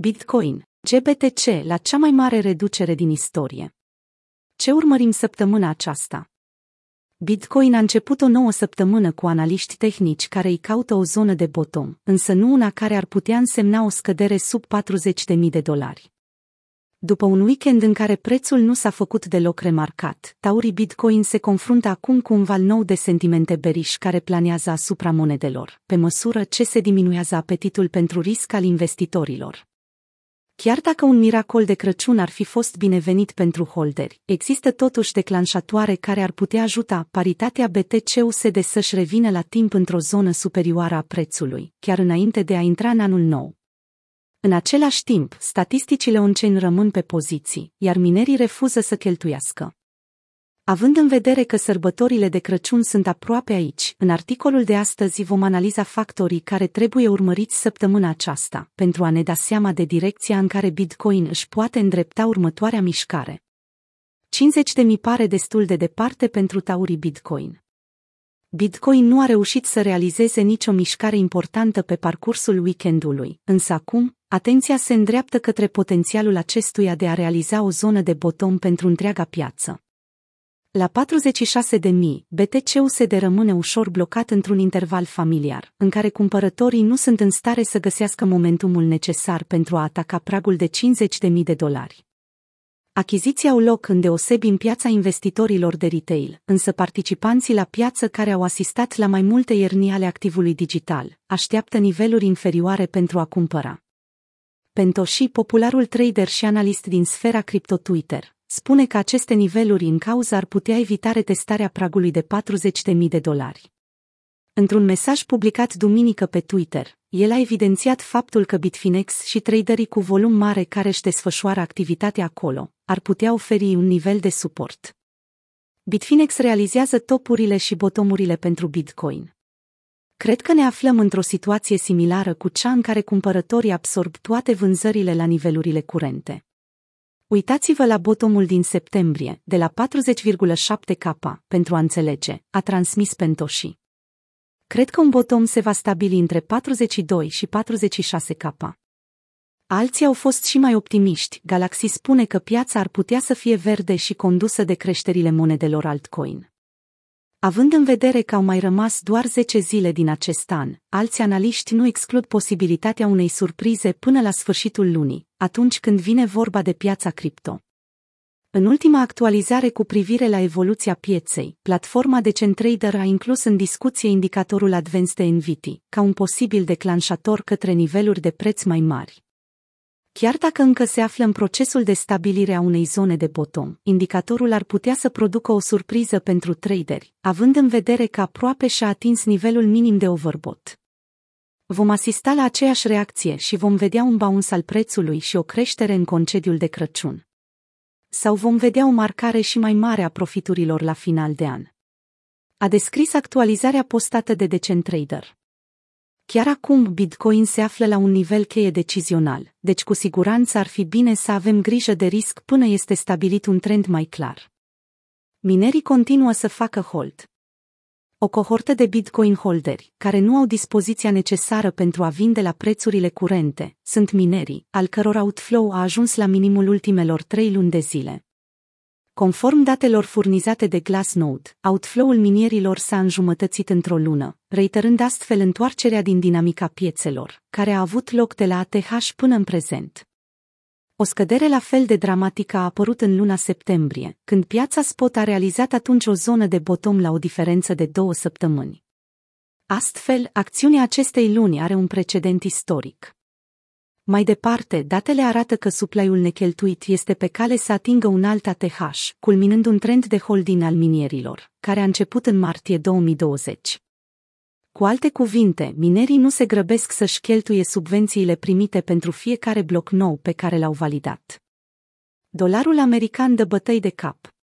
Bitcoin, GBTC la cea mai mare reducere din istorie. Ce urmărim săptămâna aceasta? Bitcoin a început o nouă săptămână cu analiști tehnici care îi caută o zonă de bottom, însă nu una care ar putea însemna o scădere sub 40.000 de dolari. După un weekend în care prețul nu s-a făcut deloc remarcat, taurii Bitcoin se confruntă acum cu un val nou de sentimente beriș care planează asupra monedelor, pe măsură ce se diminuează apetitul pentru risc al investitorilor. Chiar dacă un miracol de Crăciun ar fi fost binevenit pentru holderi, există totuși declanșatoare care ar putea ajuta paritatea BTC-USD să-și revină la timp într-o zonă superioară a prețului, chiar înainte de a intra în anul nou. În același timp, statisticile on-chain rămân pe poziții, iar minerii refuză să cheltuiască. Având în vedere că sărbătorile de Crăciun sunt aproape aici, în articolul de astăzi vom analiza factorii care trebuie urmăriți săptămâna aceasta, pentru a ne da seama de direcția în care Bitcoin își poate îndrepta următoarea mișcare. 50 de mi pare destul de departe pentru taurii Bitcoin. Bitcoin nu a reușit să realizeze nicio mișcare importantă pe parcursul weekendului, însă acum, atenția se îndreaptă către potențialul acestuia de a realiza o zonă de bottom pentru întreaga piață. La 46.000, BTC-USD rămâne ușor blocat într-un interval familiar, în care cumpărătorii nu sunt în stare să găsească momentumul necesar pentru a ataca pragul de 50.000 de dolari. Achiziții au loc îndeosebi în piața investitorilor de retail, însă participanții la piață care au asistat la mai multe ierni ale activului digital așteaptă niveluri inferioare pentru a cumpăra. Pentoshi, popularul trader și analist din sfera cripto Twitter, spune că aceste niveluri în cauză ar putea evita retestarea pragului de 40.000 de dolari. Într-un mesaj publicat duminică pe Twitter, el a evidențiat faptul că Bitfinex și traderii cu volum mare care își desfășoară activitatea acolo ar putea oferi un nivel de suport. Bitfinex realizează topurile și botomurile pentru Bitcoin. Cred că ne aflăm într-o situație similară cu cea în care cumpărătorii absorb toate vânzările la nivelurile curente. Uitați-vă la botomul din septembrie, de la 40,7K, pentru a înțelege, a transmis Pentoshi. Cred că un botom se va stabili între 42 și 46K. Alții au fost și mai optimiști. Galaxy spune că piața ar putea să fie verde și condusă de creșterile monedelor altcoin. Având în vedere că au mai rămas doar 10 zile din acest an, alți analiști nu exclud posibilitatea unei surprize până la sfârșitul lunii, atunci când vine vorba de piața cripto. În ultima actualizare cu privire la evoluția pieței, platforma de CenTrader a inclus în discuție indicatorul Advanced NVT ca un posibil declanșator către niveluri de preț mai mari. Chiar dacă încă se află în procesul de stabilire a unei zone de bottom, indicatorul ar putea să producă o surpriză pentru traderi, având în vedere că aproape și-a atins nivelul minim de overbot. Vom asista la aceeași reacție și vom vedea un bounce al prețului și o creștere în concediul de Crăciun. Sau vom vedea o marcare și mai mare a profiturilor la final de an. A descris actualizarea postată de Decentrader. Chiar acum Bitcoin se află la un nivel cheie decizional, deci cu siguranță ar fi bine să avem grijă de risc până este stabilit un trend mai clar. Minerii continuă să facă hold. O cohortă de Bitcoin holderi, care nu au dispoziția necesară pentru a vinde la prețurile curente, sunt minerii, al căror outflow a ajuns la minimul ultimelor trei luni de zile. Conform datelor furnizate de Glassnode, outflow-ul minierilor s-a înjumătățit într-o lună, reiterând astfel întoarcerea din dinamica piețelor, care a avut loc de la ATH până în prezent. O scădere la fel de dramatică a apărut în luna septembrie, când piața spot a realizat atunci o zonă de bottom la o diferență de două săptămâni. Astfel, acțiunea acestei luni are un precedent istoric. Mai departe, datele arată că supply-ul necheltuit este pe cale să atingă un alt ATH, culminând un trend de holding al minierilor, care a început în martie 2020. Cu alte cuvinte, minerii nu se grăbesc să-și cheltuie subvențiile primite pentru fiecare bloc nou pe care l-au validat. Dolarul american dă bătăi de cap.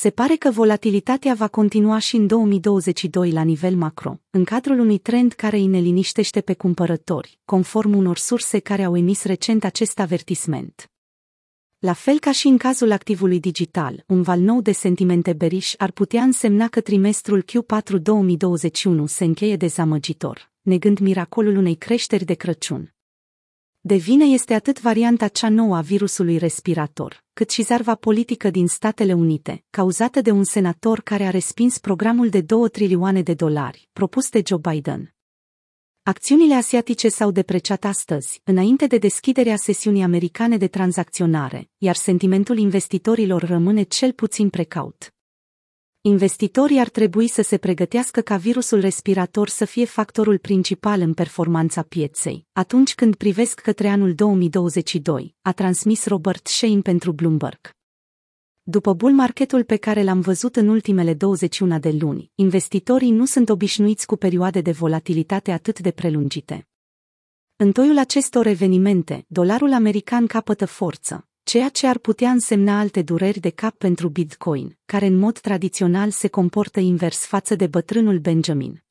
Se pare că volatilitatea va continua și în 2022 la nivel macro, în cadrul unui trend care îi neliniștește pe cumpărători, conform unor surse care au emis recent acest avertisment. La fel ca și în cazul activului digital, un val nou de sentimente beriș ar putea însemna că trimestrul Q4 2021 se încheie dezamăgitor, negând miracolul unei creșteri de Crăciun. De vină este atât varianta cea nouă a virusului respirator, cât și zarva politică din Statele Unite, cauzată de un senator care a respins programul de 2 trilioane de dolari, propus de Joe Biden. Acțiunile asiatice s-au depreciat astăzi, înainte de deschiderea sesiunii americane de tranzacționare, iar sentimentul investitorilor rămâne cel puțin precaut. Investitorii ar trebui să se pregătească ca virusul respirator să fie factorul principal în performanța pieței, atunci când privesc către anul 2022, a transmis Robert Shane pentru Bloomberg. După bull marketul pe care l-am văzut în ultimele 21 de luni, investitorii nu sunt obișnuiți cu perioade de volatilitate atât de prelungite. În toiul acestor evenimente, dolarul american capătă forță, ceea ce ar putea însemna alte dureri de cap pentru Bitcoin, care în mod tradițional se comportă invers față de bătrânul Benjamin.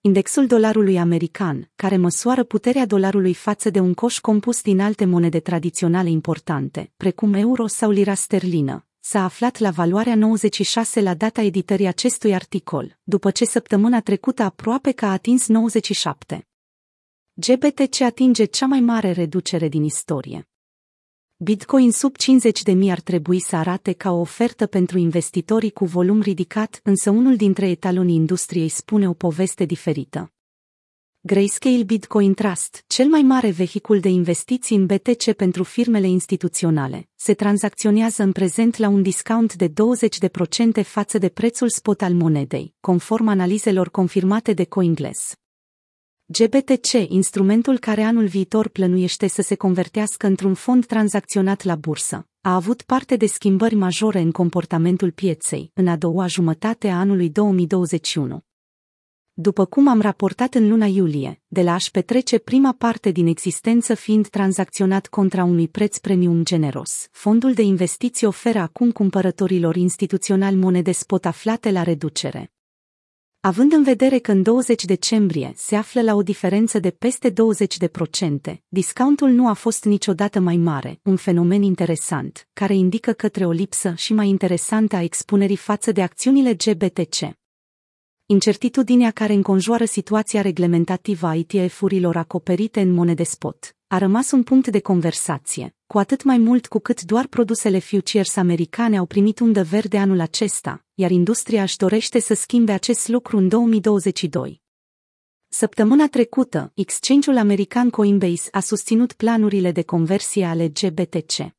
Indexul dolarului american, care măsoară puterea dolarului față de un coș compus din alte monede tradiționale importante, precum euro sau lira sterlină, s-a aflat la valoarea 96 la data editării acestui articol, după ce săptămâna trecută aproape că a atins 97. GBTC atinge cea mai mare reducere din istorie. Bitcoin sub 50 de mii ar trebui să arate ca o ofertă pentru investitorii cu volum ridicat, însă unul dintre etalonii industriei spune o poveste diferită. Grayscale Bitcoin Trust, cel mai mare vehicul de investiții în BTC pentru firmele instituționale, se tranzacționează în prezent la un discount de 20% față de prețul spot al monedei, conform analizelor confirmate de CoinGlass. GBTC, instrumentul care anul viitor plănuiește să se convertească într-un fond tranzacționat la bursă, a avut parte de schimbări majore în comportamentul pieței în a doua jumătate a anului 2021. După cum am raportat în luna iulie, de la aș petrece prima parte din existență fiind tranzacționat contra unui preț premium generos, fondul de investiții oferă acum cumpărătorilor instituționali monede spot aflate la reducere. Având în vedere că în 20 decembrie se află la o diferență de peste 20 de procente, discountul nu a fost niciodată mai mare, un fenomen interesant, care indică către o lipsă și mai interesantă a expunerii față de acțiunile GBTC. Incertitudinea care înconjoară situația reglementativă a ETF-urilor acoperite în monede spot a rămas un punct de conversație, cu atât mai mult cu cât doar produsele futures americane au primit undă verde anul acesta, iar industria își dorește să schimbe acest lucru în 2022. Săptămâna trecută, exchange-ul american Coinbase a susținut planurile de conversie ale GBTC.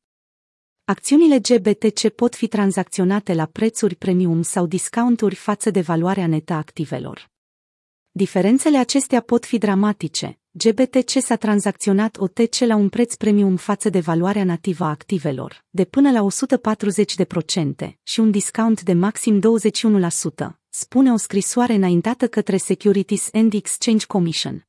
Acțiunile GBTC pot fi tranzacționate la prețuri premium sau discounturi față de valoarea netă a activelor. Diferențele acestea pot fi dramatice, GBTC s-a tranzacționat OTC la un preț premium față de valoarea nativă a activelor, de până la 140% și un discount de maxim 21%, spune o scrisoare înaintată către Securities and Exchange Commission.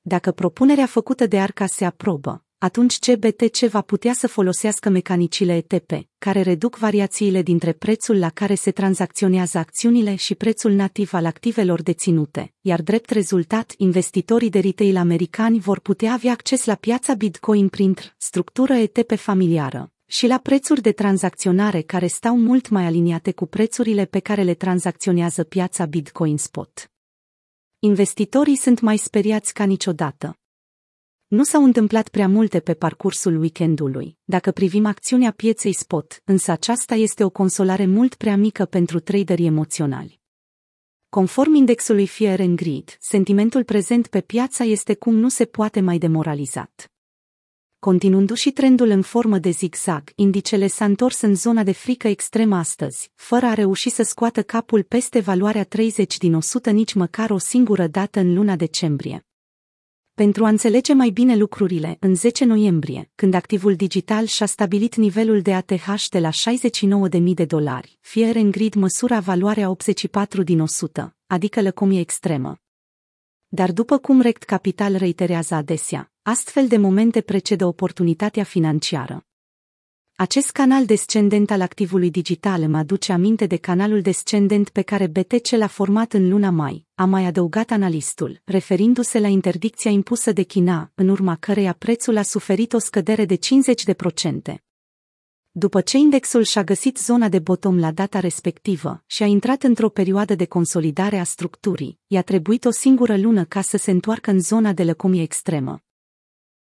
Dacă propunerea făcută de ARCA se aprobă, atunci CBTC va putea să folosească mecanicile ETP, care reduc variațiile dintre prețul la care se tranzacționează acțiunile și prețul nativ al activelor deținute, iar drept rezultat, investitorii de retail americani vor putea avea acces la piața Bitcoin printr structură ETP familiară și la prețuri de tranzacționare care stau mult mai aliniate cu prețurile pe care le tranzacționează piața Bitcoin Spot. Investitorii sunt mai speriați ca niciodată. Nu s-au întâmplat prea multe pe parcursul weekendului, dacă privim acțiunea pieței spot, însă aceasta este o consolare mult prea mică pentru traderii emoționali. Conform indexului Fear and Greed, sentimentul prezent pe piața este cum nu se poate mai demoralizat. Continuându-și trendul în formă de zigzag, indicele s-a întors în zona de frică extremă astăzi, fără a reuși să scoată capul peste valoarea 30 din 100 nici măcar o singură dată în luna decembrie. Pentru a înțelege mai bine lucrurile, în 10 noiembrie, când activul digital și-a stabilit nivelul de ATH de la 69.000 de dolari, Fear and Grid măsura valoarea 84 din 100, adică lăcomie extremă. Dar după cum Rect Capital reiterează adesea, astfel de momente precedă oportunitatea financiară. Acest canal descendent al activului digital îmi aduce aminte de canalul descendent pe care BTC l-a format în luna mai, a mai adăugat analistul, referindu-se la interdicția impusă de China, în urma căreia prețul a suferit o scădere de 50%. După ce indexul și-a găsit zona de bottom la data respectivă și a intrat într-o perioadă de consolidare a structurii, i-a trebuit o singură lună ca să se întoarcă în zona de lăcomie extremă.